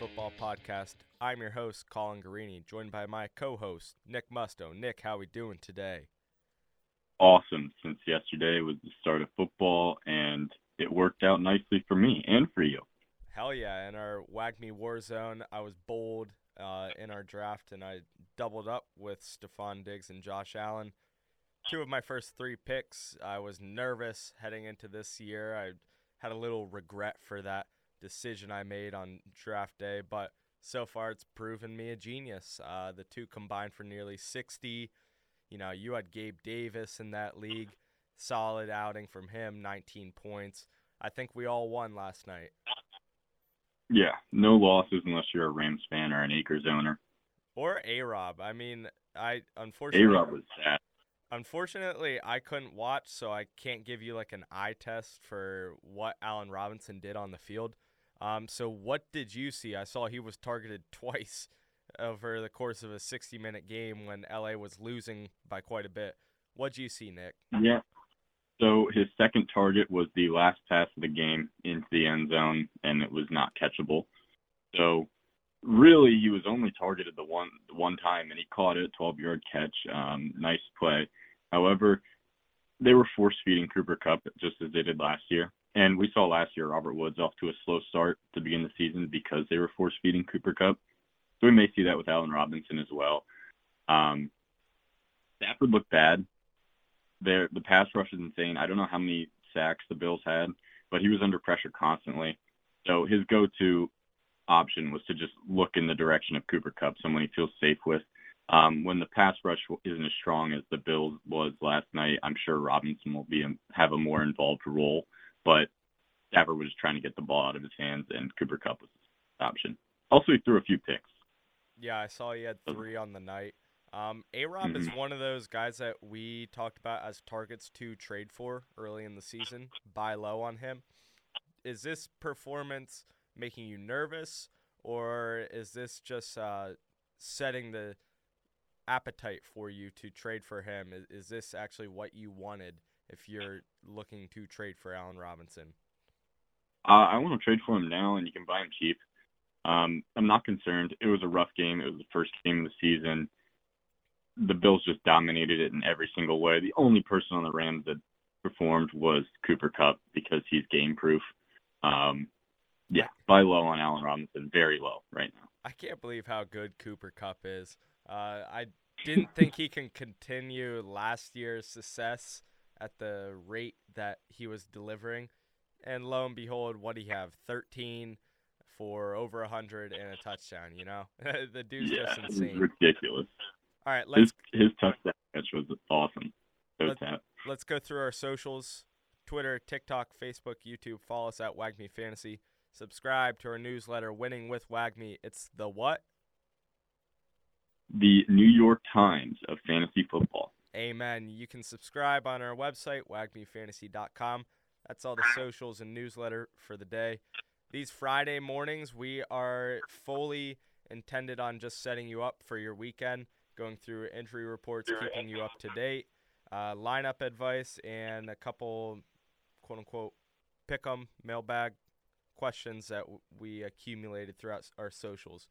Football Podcast. I'm your host, Colin Garini, joined by my co-host, Nick Musto. Nick, how are we doing today? Awesome. Since yesterday was the start of football, and it worked out nicely for me and for you. Hell yeah! In our WAGMI Warzone, I was bold uh, in our draft, and I doubled up with Stefon Diggs and Josh Allen. Two of my first three picks. I was nervous heading into this year. I had a little regret for that decision I made on draft day, but so far it's proven me a genius. Uh, the two combined for nearly 60. You know, you had Gabe Davis in that league. Solid outing from him, 19 points. I think we all won last night. Yeah, no losses unless you're a Rams fan or an Akers owner. Or A Rob. I mean, I unfortunately. A Rob was sad. Unfortunately, I couldn't watch, so I can't give you like an eye test for what Allen Robinson did on the field. Um, so what did you see? I saw he was targeted twice over the course of a 60-minute game when LA was losing by quite a bit. What did you see, Nick? Yeah. So his second target was the last pass of the game into the end zone, and it was not catchable. So really, he was only targeted the one the one time, and he caught it, 12-yard catch. Um, nice play. However, they were force feeding Cooper Kupp just as they did last year. And we saw last year Robert Woods off to a slow start to begin the season because they were force feeding Cooper Kupp. So we may see that with Allen Robinson as well. Um, Stafford looked bad. The pass rush is insane. I don't know how many sacks the Bills had, but he was under pressure constantly. So his go-to option was to just look in the direction of Cooper Kupp, someone he feels safe with. Um, when the pass rush isn't as strong as the Bills was last night, I'm sure Robinson will be have a more involved role but Stafford was trying to get the ball out of his hands, and Cooper Kupp was the option. Also, he threw a few picks. Yeah, I saw he had three on the night. Um, A Rob mm-hmm. is one of those guys that we talked about as targets to trade for early in the season. Buy low on him. Is this performance making you nervous, or is this just uh, setting the appetite for you to trade for him? Is, is this actually what you wanted if you're looking to trade for Allen Robinson? Uh, I want to trade for him now, and you can buy him cheap. Um, I'm not concerned. It was a rough game. It was the first game of the season. The Bills just dominated it in every single way. The only person on the Rams that performed was Cooper Kupp because he's game proof. Um, yeah, buy low on Allen Robinson, very low right now. I can't believe how good Cooper Kupp is. Uh, I didn't think he can continue last year's success at the rate that he was delivering. And lo and behold, what do you have? 13 for over 100 and a touchdown, you know? the dude's yeah, just insane. ridiculous. All right, let's his, his touchdown catch was awesome. let's, let's go through our socials. Twitter, TikTok, Facebook, YouTube. Follow us at WAGMI Fantasy. Subscribe to our newsletter, Winning with WAGMI. It's the what? The New York Times of fantasy football. Amen. You can subscribe on our website, wagmifantasy.com. That's all the socials and newsletter for the day. These Friday mornings, we are fully intended on just setting you up for your weekend, going through injury reports, keeping you up to date, uh, lineup advice, and a couple quote unquote pick 'em mailbag questions that we accumulated throughout our socials.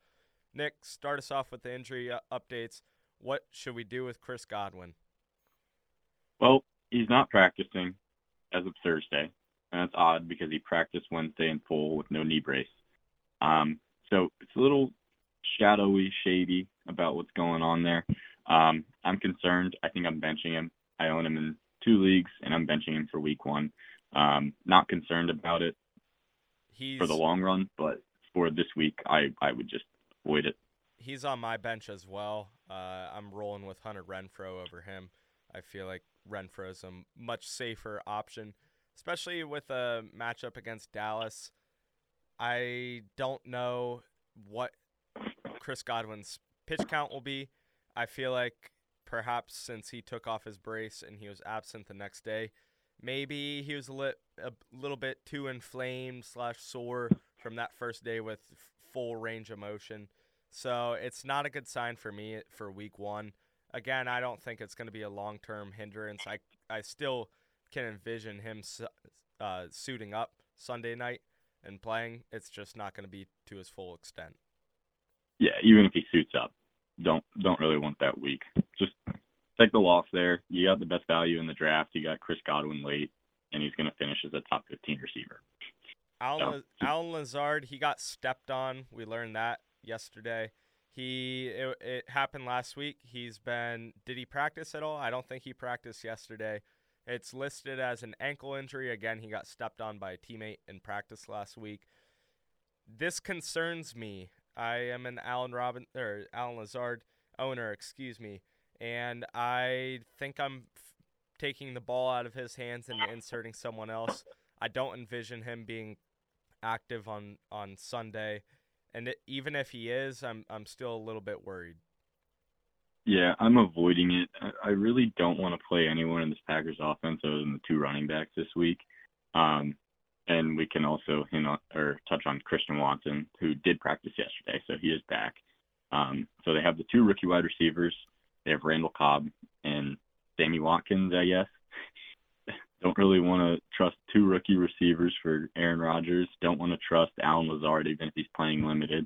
Nick, start us off with the injury uh, updates. What should we do with Chris Godwin? Well, he's not practicing as of Thursday, and that's odd because he practiced Wednesday in full with no knee brace. Um, so it's a little shadowy, shady about what's going on there. Um, I'm concerned. I think I'm benching him. I own him in two leagues, and I'm benching him for week one. Um, not concerned about it he's, for the long run, but for this week, I, I would just avoid it. He's on my bench as well. Uh, I'm rolling with Hunter Renfrow over him. I feel like Renfrow is a much safer option, especially with a matchup against Dallas. I don't know what Chris Godwin's pitch count will be. I feel like perhaps since he took off his brace and he was absent the next day, maybe he was a, lit, a little bit too inflamed slash sore from that first day with full range of motion. So it's not a good sign for me for week one again, I don't think it's going to be a long term hindrance. I I still can envision him uh, suiting up Sunday night and playing. It's just not going to be to his full extent. Yeah, even if he suits up, don't don't really want that week. Just take the loss there. You got the best value in the draft. You got Chris Godwin late, and he's going to finish as a top 15 receiver. Allen, so, Allen Lazard, he got stepped on. We learned that yesterday. He it, it happened last week. He's been did he practice at all? I don't think he practiced yesterday. It's listed as an ankle injury. Again, he got stepped on by a teammate in practice last week. This concerns me. I am an Allen Robin or Allen Lazard owner, excuse me, and I think I'm f- taking the ball out of his hands and inserting someone else. I don't envision him being active on on Sunday, and it, even if he is, I'm I'm still a little bit worried. Yeah, I'm avoiding it. I, I really don't want to play anyone in this Packers offense other than the two running backs this week. Um, and we can also hint on, or touch on Christian Watson, who did practice yesterday, so he is back. Um, so they have the two rookie wide receivers. They have Randall Cobb and Sammy Watkins, I guess. Don't really want to trust two rookie receivers for Aaron Rodgers. Don't want to trust Allen Lazard even if he's playing limited.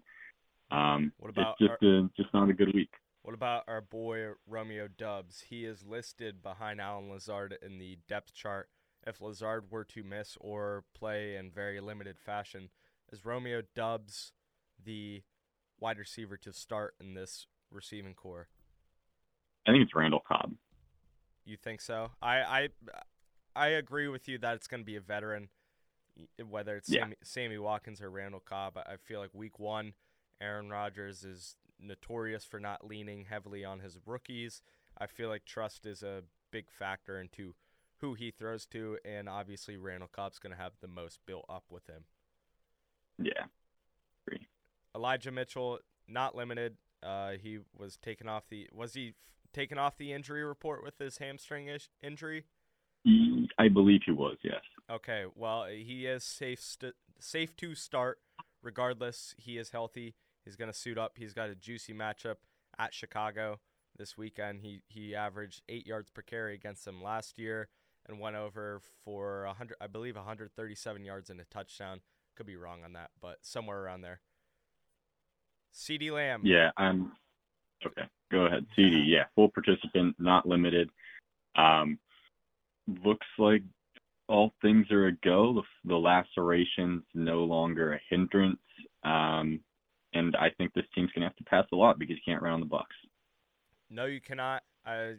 Um, what about it's just our, a, just not a good week. What about our boy Romeo Doubs? He is listed behind Allen Lazard in the depth chart. If Lazard were to miss or play in very limited fashion, is Romeo Doubs the wide receiver to start in this receiving corps? I think it's Randall Cobb. You think so? I I I agree with you that it's going to be a veteran, whether it's yeah. Sammy, Sammy Watkins or Randall Cobb. I feel like week one, Aaron Rodgers is notorious for not leaning heavily on his rookies. I feel like trust is a big factor into who he throws to, and obviously Randall Cobb's going to have the most built up with him. Yeah. Agree. Elijah Mitchell not limited. Uh, he was taken off the was he f- taken off the injury report with his hamstring ish- injury? I believe he was. Yes. Okay. Well, he is safe st- safe to start regardless. He is healthy. He's going to suit up. He's got a juicy matchup at Chicago this weekend. He he averaged eight yards per carry against them last year and went over for 100, I believe 137 yards and a touchdown. Could be wrong on that, but somewhere around there. CeeDee Lamb. Yeah, I'm okay. Go ahead. CeeDee. yeah, full participant, not limited. Um, looks like all things are a go. The, the laceration's no longer a hindrance. Um, and I think this team's gonna have to pass a lot because you can't run on the Bucs. No, you cannot. Uh,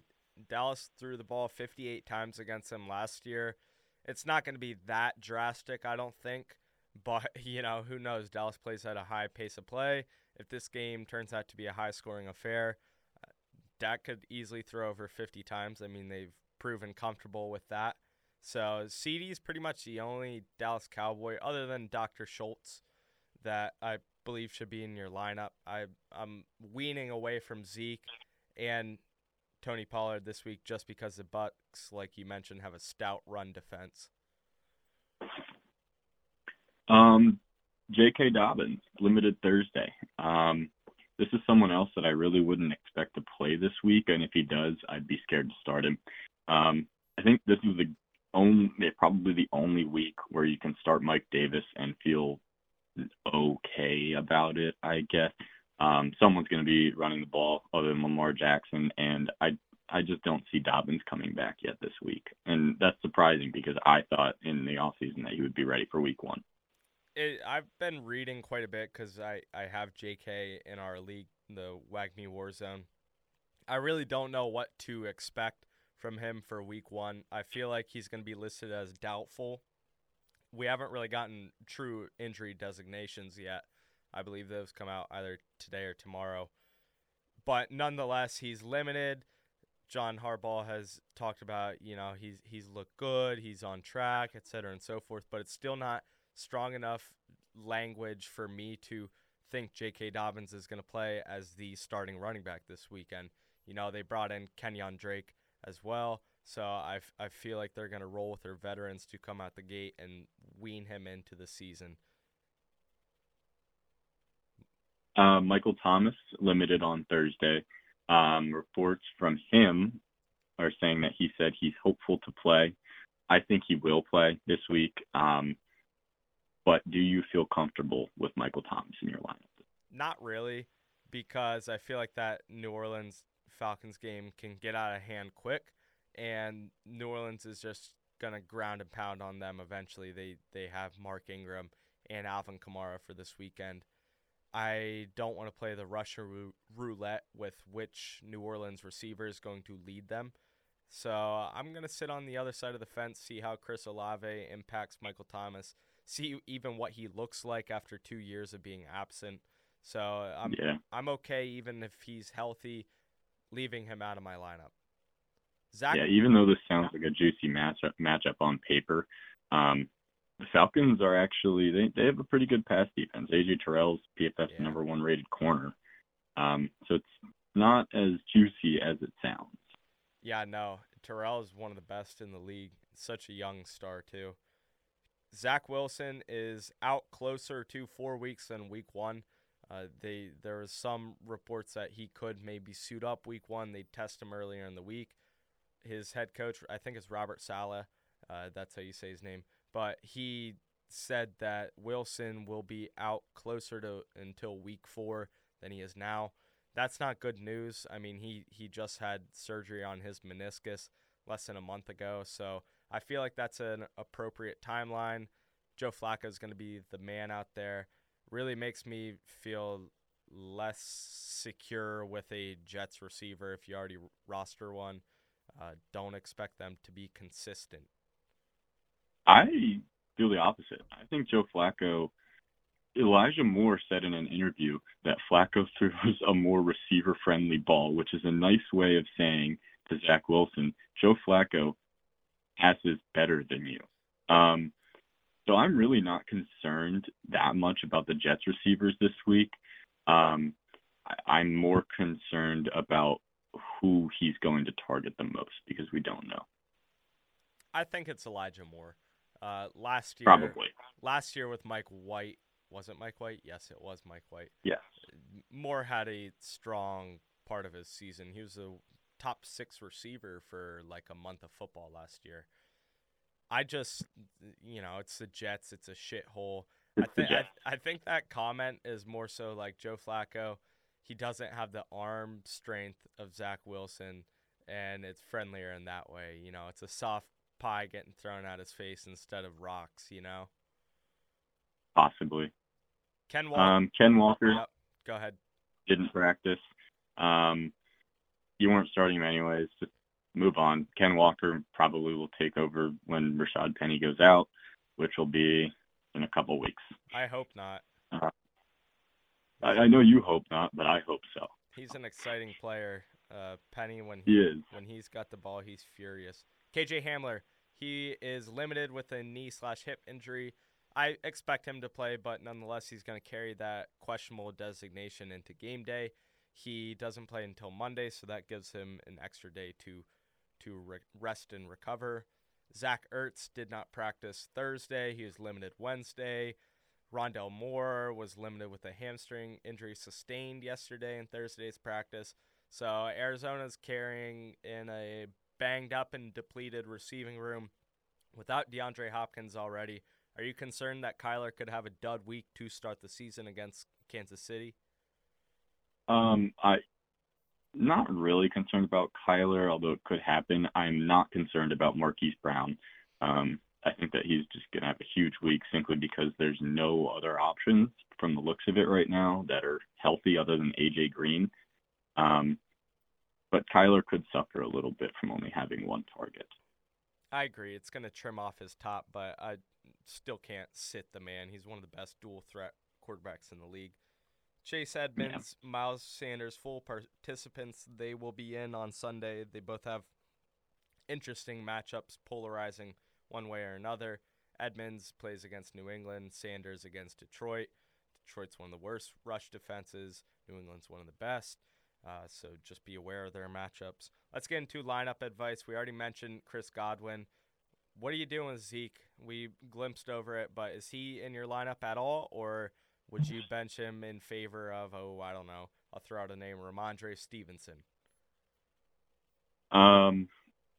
Dallas threw the ball 58 times against them last year. It's not going to be that drastic, I don't think. But you know, who knows? Dallas plays at a high pace of play. If this game turns out to be a high-scoring affair, uh, Dak could easily throw over 50 times. I mean, they've proven comfortable with that. So CeeDee is pretty much the only Dallas Cowboy, other than Dr. Schultz, that I believe should be in your lineup. I I'm weaning away from Zeke and Tony Pollard this week just because the Bucs, like you mentioned, have a stout run defense. Um, J.K. Dobbins limited Thursday. Um, this is someone else that I really wouldn't expect to play this week, and if he does, I'd be scared to start him. Um, I think this is the only, probably the only week where you can start Mike Davis and feel okay about it, I guess. Um, someone's going to be running the ball other than Lamar Jackson, and I I just don't see Dobbins coming back yet this week, and that's surprising because I thought in the off season that he would be ready for Week One. It, I've been reading quite a bit because I I have J.K. in our league, the WAGMI Warzone. I really don't know what to expect from him for Week One. I feel like he's going to be listed as doubtful we haven't really gotten true injury designations yet. I believe those come out either today or tomorrow. But nonetheless, he's limited. John Harbaugh has talked about, you know, he's he's looked good, he's on track, et cetera, and so forth. But it's still not strong enough language for me to think J.K. Dobbins is going to play as the starting running back this weekend. You know, they brought in Kenyan Drake as well. So I, f- I feel like they're going to roll with their veterans to come out the gate and wean him into the season. Uh, Michael Thomas limited on Thursday. Um, reports from him are saying that he said he's hopeful to play. I think he will play this week. Um, but do you feel comfortable with Michael Thomas in your lineup? Not really, because I feel like that New Orleans Falcons game can get out of hand quick, and New Orleans is just gonna ground and pound on them eventually. They they have Mark Ingram and Alvin Kamara for this weekend. I don't want to play the Russian roulette with which New Orleans receiver is going to lead them. So I'm going to sit on the other side of the fence, see how Chris Olave impacts Michael Thomas, see even what he looks like after two years of being absent. So I'm yeah. I'm okay even if he's healthy, leaving him out of my lineup. Zach, yeah, even though this sounds like a juicy matchup matchup on paper, um, the Falcons are actually they, they have a pretty good pass defense. AJ Terrell's PFF's Yeah. number one rated corner. Um, so it's not as juicy as it sounds. Yeah, no. Terrell is one of the best in the league. Such a young star too. Zach Wilson is out closer to four weeks than week one. Uh, they there was some reports that he could maybe suit up week one. They test him earlier in the week. His head coach, I think, is Robert Sala. Uh, that's how you say his name. But he said that Wilson will be out closer to until week four than he is now. That's not good news. I mean, he he just had surgery on his meniscus less than a month ago, so I feel like that's an appropriate timeline. Joe Flacco is going to be the man out there. Really makes me feel less secure with a Jets receiver if you already roster one. Uh, don't expect them to be consistent. I feel the opposite. I think Joe Flacco, Elijah Moore said in an interview that Flacco throws a more receiver friendly ball, which is a nice way of saying to Zach Wilson, Joe Flacco passes better than you. Um, so I'm really not concerned that much about the Jets receivers this week. Um, I, I'm more concerned about who he's going to target the most because we don't know. I think it's Elijah Moore. Uh, last year, Probably. last year with Mike White, was it Mike White? Yes, it was Mike White. Yes. Moore had a strong part of his season. He was a top six receiver for like a month of football last year. I just, you know, it's the Jets. It's a shithole. I think. I, I think that comment is more so like Joe Flacco. He doesn't have the arm strength of Zach Wilson, and it's friendlier in that way. You know, it's a soft pie getting thrown at his face instead of rocks. You know, Possibly. Ken Walker. Um, Ken Walker yep. Go ahead. didn't practice. Um, you weren't starting him anyways. Just move on. Ken Walker probably will take over when Rashaad Penny goes out, which will be in a couple weeks. I hope not. I, I know you hope not, but I hope so. He's an exciting player. Uh, Penny when He he is. when he's got the ball, he's furious. KJ Hamler, he is limited with a knee slash hip injury. I expect him to play, but nonetheless, he's going to carry that questionable designation into game day. He doesn't play until Monday, so that gives him an extra day to to re- rest and recover. Zach Ertz did not practice Thursday. He was limited Wednesday. Rondale Moore was limited with a hamstring injury sustained yesterday in Thursday's practice. So Arizona's carrying in a banged up and depleted receiving room without DeAndre Hopkins already. Are you concerned that Kyler could have a dud week to start the season against Kansas City? Um, I not really concerned about Kyler, although it could happen. I'm not concerned about Marquise Brown. Um, I think that he's just going to have a huge week simply because there's no other options from the looks of it right now that are healthy other than AJ Green. Um, but Kyler could suffer a little bit from only having one target. I agree. It's going to trim off his top, but I still can't sit the man. He's one of the best dual threat quarterbacks in the league. Chase Edmonds, Miles Sanders, full participants. They will be in on Sunday. They both have interesting matchups, polarizing one way or another. Edmonds plays against New England, Sanders against Detroit. Detroit's one of the worst rush defenses, New England's one of the best. Uh, so just be aware of their matchups. Let's get into lineup advice. We already mentioned Chris Godwin. What are you doing with Zeke? We glimpsed over it, but is he in your lineup at all, or would you bench him in favor of, oh, I don't know, I'll throw out a name, Rhamondre Stevenson? Um,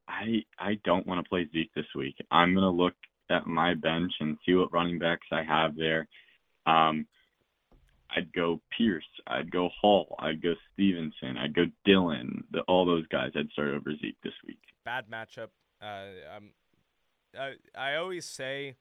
I I don't want to play Zeke this week. I'm gonna look at my bench and see what running backs I have there. Um, I'd go Pierce, I'd go Hall, I'd go Stevenson, I'd go Dillon. The, all those guys I'd start over Zeke this week. Bad matchup. Uh, um, I, I always say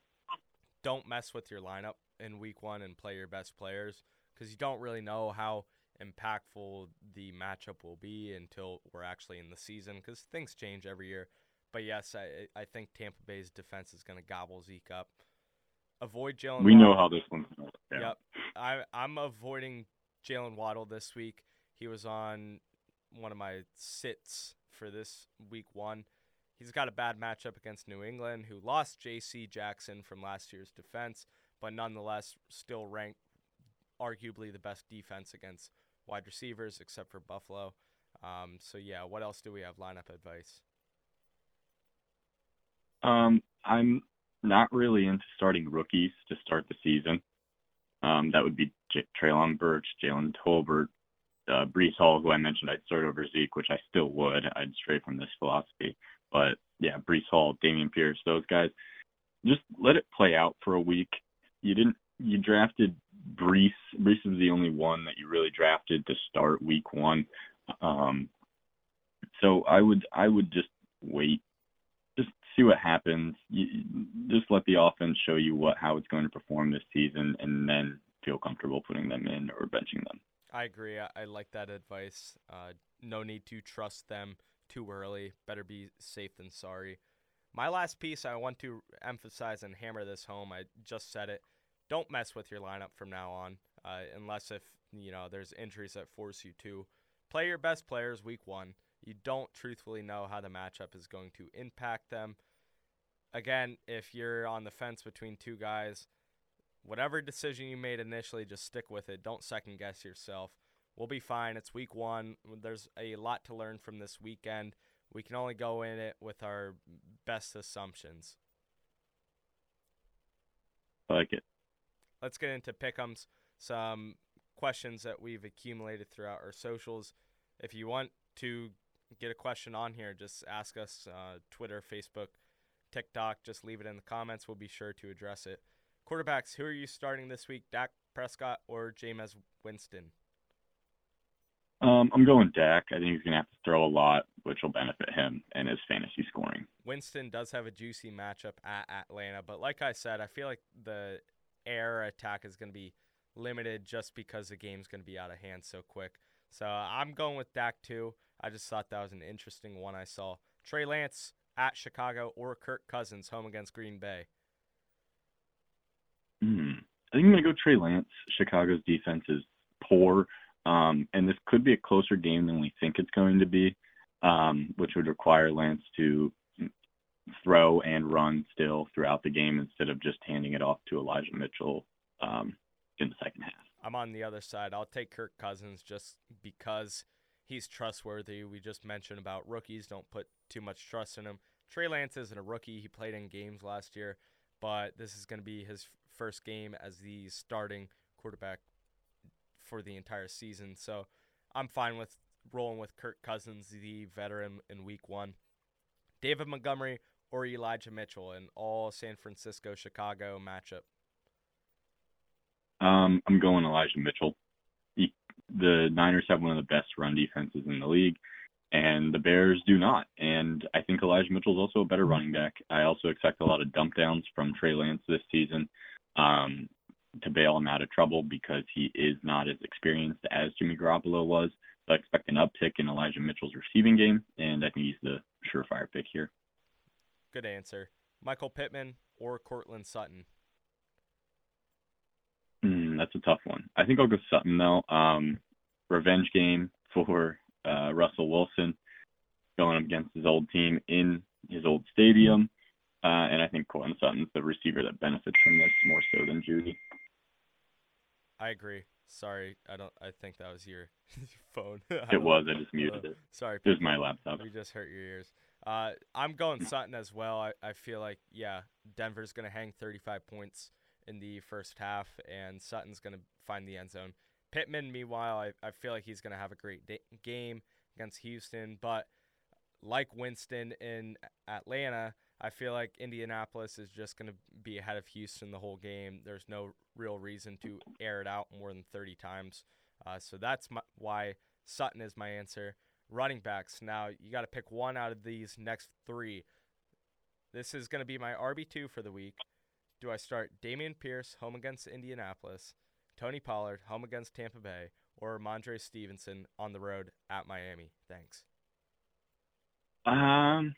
don't mess with your lineup in week one and play your best players because you don't really know how impactful the matchup will be until we're actually in the season because things change every year. But yes, I I think Tampa Bay's defense is going to gobble Zeke up. Avoid Jalen. We know how this one's going work. Yep, I I'm avoiding Jalen Waddle this week. He was on one of my sits for this week one. He's got a bad matchup against New England, who lost J.C. Jackson from last year's defense, but nonetheless still ranked arguably the best defense against wide receivers, except for Buffalo. Um, so yeah, what else do we have lineup advice? Um, I'm not really into starting rookies to start the season. Um, that would be J- Treylon Burks, Jalen Tolbert, uh, Breece Hall, who I mentioned I'd start over Zeke, which I still would. I'd stray from this philosophy. But yeah, Breece Hall, Dameon Pierce, those guys, just let it play out for a week. You didn't, you drafted Breece. Breece is the only one that you really drafted to start week one. Um, so I would, I would just wait just see what happens. You, just let the offense show you what how it's going to perform this season, and then feel comfortable putting them in or benching them. I agree. I, I like that advice. Uh, no need to trust them too early. Better be safe than sorry. My last piece, I want to emphasize and hammer this home. I just said it. Don't mess with your lineup from now on, uh, unless if you know there's injuries that force you to. Play your best players week one. You don't truthfully know how the matchup is going to impact them. Again, if you're on the fence between two guys, whatever decision you made initially, just stick with it. Don't second guess yourself. We'll be fine. It's week one. There's a lot to learn from this weekend. We can only go in it with our best assumptions. I like it. Let's get into pickums. Some questions that we've accumulated throughout our socials. If you want to get a question on here, just ask us uh, Twitter, Facebook, TikTok. Just leave it in the comments. We'll be sure to address it. Quarterbacks, who are you starting this week? Dak Prescott or Jameis Winston? Um, I'm going Dak. I think he's going to have to throw a lot, which will benefit him and his fantasy scoring. Winston does have a juicy matchup at Atlanta, but like I said, I feel like the air attack is going to be limited just because the game's going to be out of hand so quick. So I'm going with Dak too. I just thought that was an interesting one I saw. Trey Lance at Chicago or Kirk Cousins home against Green Bay. Hmm. I think I'm going to go Trey Lance. Chicago's defense is poor, um, and this could be a closer game than we think it's going to be, um, which would require Lance to throw and run still throughout the game instead of just handing it off to Elijah Mitchell um, in the second half. I'm on the other side. I'll take Kirk Cousins just because he's trustworthy. We just mentioned about rookies. Don't put too much trust in him. Trey Lance isn't a rookie. He played in games last year, but this is going to be his first game as the starting quarterback for the entire season. So I'm fine with rolling with Kirk Cousins, the veteran in week one. David Montgomery or Elijah Mitchell in all San Francisco Chicago matchup. Um, I'm going Elijah Mitchell. He, the Niners have one of the best run defenses in the league and the Bears do not. And I think Elijah Mitchell is also a better running back. I also expect a lot of dump downs from Trey Lance this season um, to bail him out of trouble because he is not as experienced as Jimmy Garoppolo was. So I expect an uptick in Elijah Mitchell's receiving game, and I think he's the surefire pick here. Good answer. Michael Pittman or Courtland Sutton? Mm, that's a tough one. I think I'll go Sutton though. Um, revenge game for uh, Russell Wilson going up against his old team in his old stadium. Uh, and I think Courtland Sutton's the receiver that benefits from this more so than Jeudy. I agree. Sorry, I don't. I think that was your phone. it was. I just muted uh, it. Sorry. It was my laptop. We just hurt your ears. Uh, I'm going Sutton as well. I, I feel like yeah, Denver's gonna hang 35 points in the first half, and Sutton's gonna find the end zone. Pittman, meanwhile, I, I feel like he's going to have a great day, game against Houston. But like Winston in Atlanta, I feel like Indianapolis is just going to be ahead of Houston the whole game. There's no real reason to air it out more than 30 times. Uh, so that's my, why Sutton is my answer. Running backs. Now, you got to pick one out of these next three. This is going to be my RB2 for the week. Do I start Dameon Pierce home against Indianapolis, Tony Pollard home against Tampa Bay, or Rhamondre Stevenson on the road at Miami? Thanks. Um,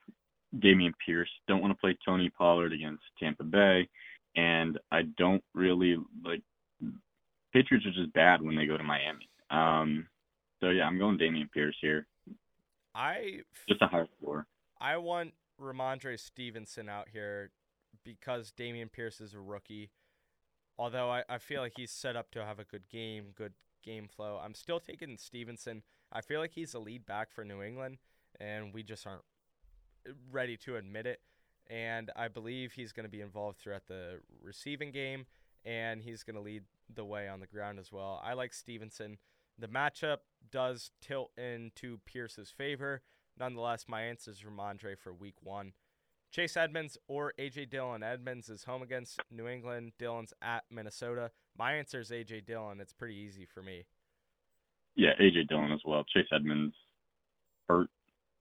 Dameon Pierce. Don't want to play Tony Pollard against Tampa Bay, and I don't really like. Patriots are just bad when they go to Miami. Um, so yeah, I'm going Dameon Pierce here. I just a higher score. I want Rhamondre Stevenson out here because Dameon Pierce is a rookie. Although I, I feel like he's set up to have a good game, good game flow. I'm still taking Stevenson. I feel like he's a lead back for New England, and we just aren't ready to admit it. And I believe he's going to be involved throughout the receiving game, and he's going to lead the way on the ground as well. I like Stevenson. The matchup does tilt into Pierce's favor. Nonetheless, my answer is Rhamondre for week one. Chase Edmonds or AJ Dillon. Edmonds is home against New England. Dillon's at Minnesota. My answer is AJ Dillon. It's pretty easy for me. Yeah, AJ Dillon as well. Chase Edmonds hurt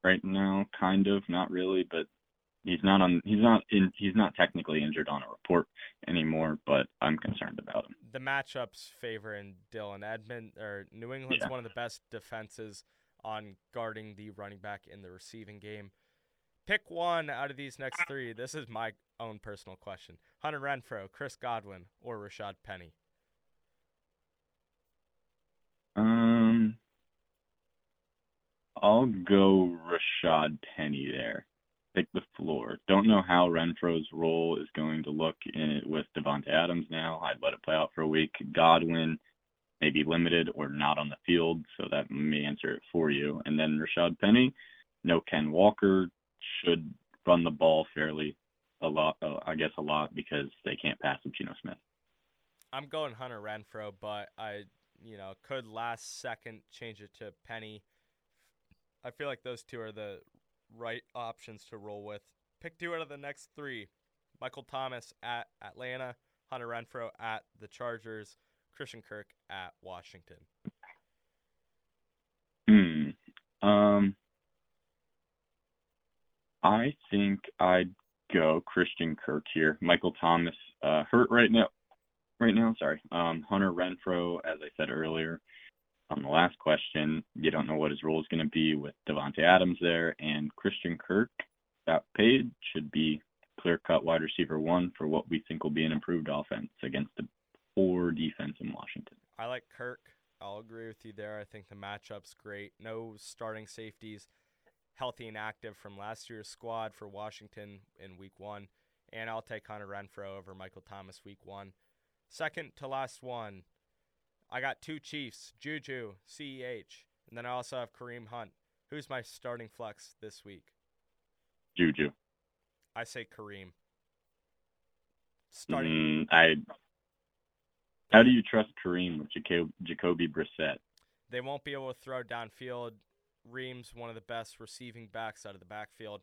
right now, kind of, not really, but he's not on he's not in he's not technically injured on a report anymore, but I'm concerned about him. The matchups favor in Dillon Edmond or New England's yeah. one of the best defenses on guarding the running back in the receiving game. Pick one out of these next three. This is my own personal question. Hunter Renfrow, Chris Godwin, or Rashaad Penny? Um I'll go Rashaad Penny there. Pick the floor. Don't know how Renfrow's role is going to look in it with Davante Adams now. I'd let it play out for a week. Godwin may be limited or not on the field, so that may answer it for you. And then Rashad Penny, no Ken Walker, should run the ball fairly a lot, uh, I guess a lot, because they can't pass with Geno Smith. I'm going Hunter Renfrow, but I, you know, could last second change it to Penny I feel like those two are the right options to roll with. Pick two out of the next three. Michael Thomas at Atlanta, Hunter Renfrow at the Chargers, Christian Kirk at Washington. Hmm. Um. I think I'd go Christian Kirk here. Michael Thomas uh, hurt right now. Right now, sorry. Um, Hunter Renfrow, as I said earlier, on the last question, you don't know what his role is going to be with Davante Adams there, and Christian Kirk, that paid, should be clear-cut wide receiver one for what we think will be an improved offense against a poor defense in Washington. I like Kirk. I'll agree with you there. I think the matchup's great. No starting safeties, healthy and active from last year's squad for Washington in Week One, and I'll take Hunter Renfrow over Michael Thomas Week One. Second to last one, I got two Chiefs, Juju, CEH, and then I also have Kareem Hunt. Who's my starting flex this week? Juju. I say Kareem. Starting. Mm, I. How do you trust Kareem with Jacob, Jacoby Brissett? They won't be able to throw downfield. Ream's one of the best receiving backs out of the backfield.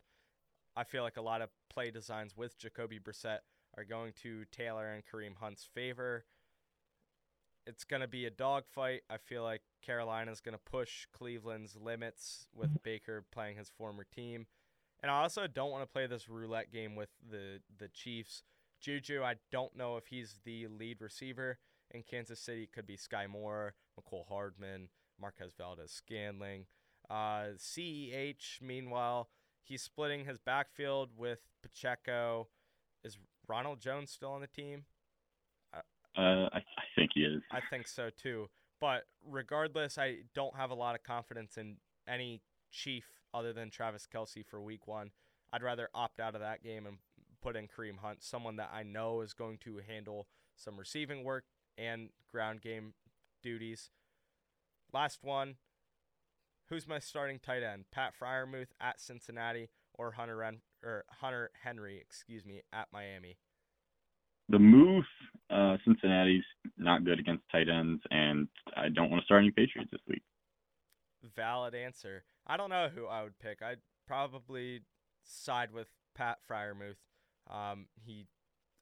I feel like a lot of play designs with Jacoby Brissett are going to tailor and Kareem Hunt's favor it's going to be a dogfight. I feel like Carolina's going to push Cleveland's limits with Baker playing his former team. And I also don't want to play this roulette game with the the Chiefs. Juju, I don't know if he's the lead receiver in Kansas City. It could be Skyy Moore, Mecole Hardman, Marquez Valdes-Scantling. Uh, CEH, meanwhile, he's splitting his backfield with Pacheco. Is Ronald Jones still on the team? Uh, I, I think he is. I think so too. But regardless, I don't have a lot of confidence in any Chief other than Travis Kelce for Week One. I'd rather opt out of that game and put in Kareem Hunt, someone that I know is going to handle some receiving work and ground game duties. Last one. Who's my starting tight end? Pat Freiermuth at Cincinnati or Hunter Ren- or Hunter Henry, excuse me, at Miami the move, uh, Cincinnati's not good against tight ends, and I don't want to start any Patriots this week. Valid answer. I don't know who I would pick. I'd probably side with Pat Freiermuth. Um, he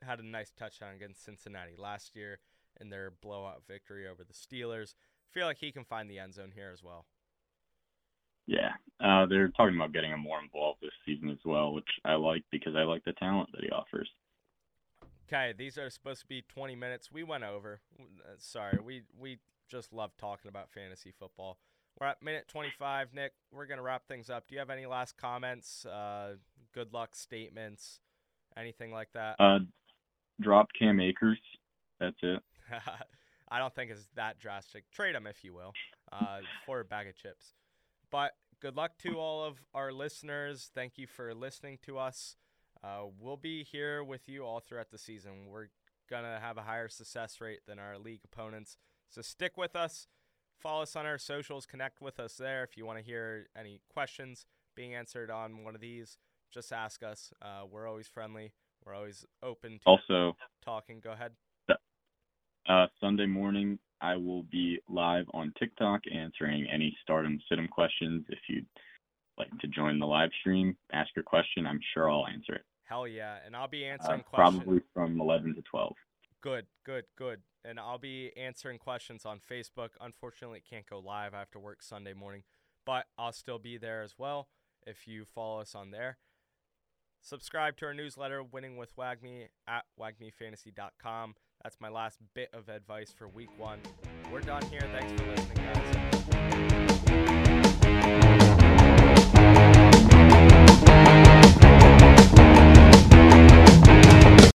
had a nice touchdown against Cincinnati last year in their blowout victory over the Steelers. Feel like he can find the end zone here as well. Yeah, uh, they're talking about getting him more involved this season as well, which I like because I like the talent that he offers. Okay, these are supposed to be 20 minutes. We went over. Uh, sorry, we we just love talking about fantasy football. We're at minute 25, Nick. We're gonna wrap things up. Do you have any last comments? Uh, good luck statements, anything like that? Uh, drop Cam Akers. That's it. I don't think it's that drastic. Trade him if you will, uh, for a bag of chips. But good luck to all of our listeners. Thank you for listening to us. Uh, we'll be here with you all throughout the season. We're gonna have a higher success rate than our league opponents, so stick with us. Follow us on our socials. Connect with us there if you want to hear any questions being answered on one of these. Just ask us. Uh, we're always friendly. We're always open to Also, talking. Go ahead. uh, Sunday morning, I will be live on TikTok answering any stardom situm questions. If you'd like to join the live stream, ask your question. I'm sure I'll answer it. Hell yeah, and I'll be Uh, answering questions. probably from 11 to 12. Good, good, good. And I'll be answering questions on Facebook. Unfortunately, it can't go live. I have to work Sunday morning, but I'll still be there as well if you follow us on there. Subscribe to our newsletter, Winning with WAGMI, at wagmifantasy.com. That's my last bit of advice for week one. We're done here. Thanks for listening, guys.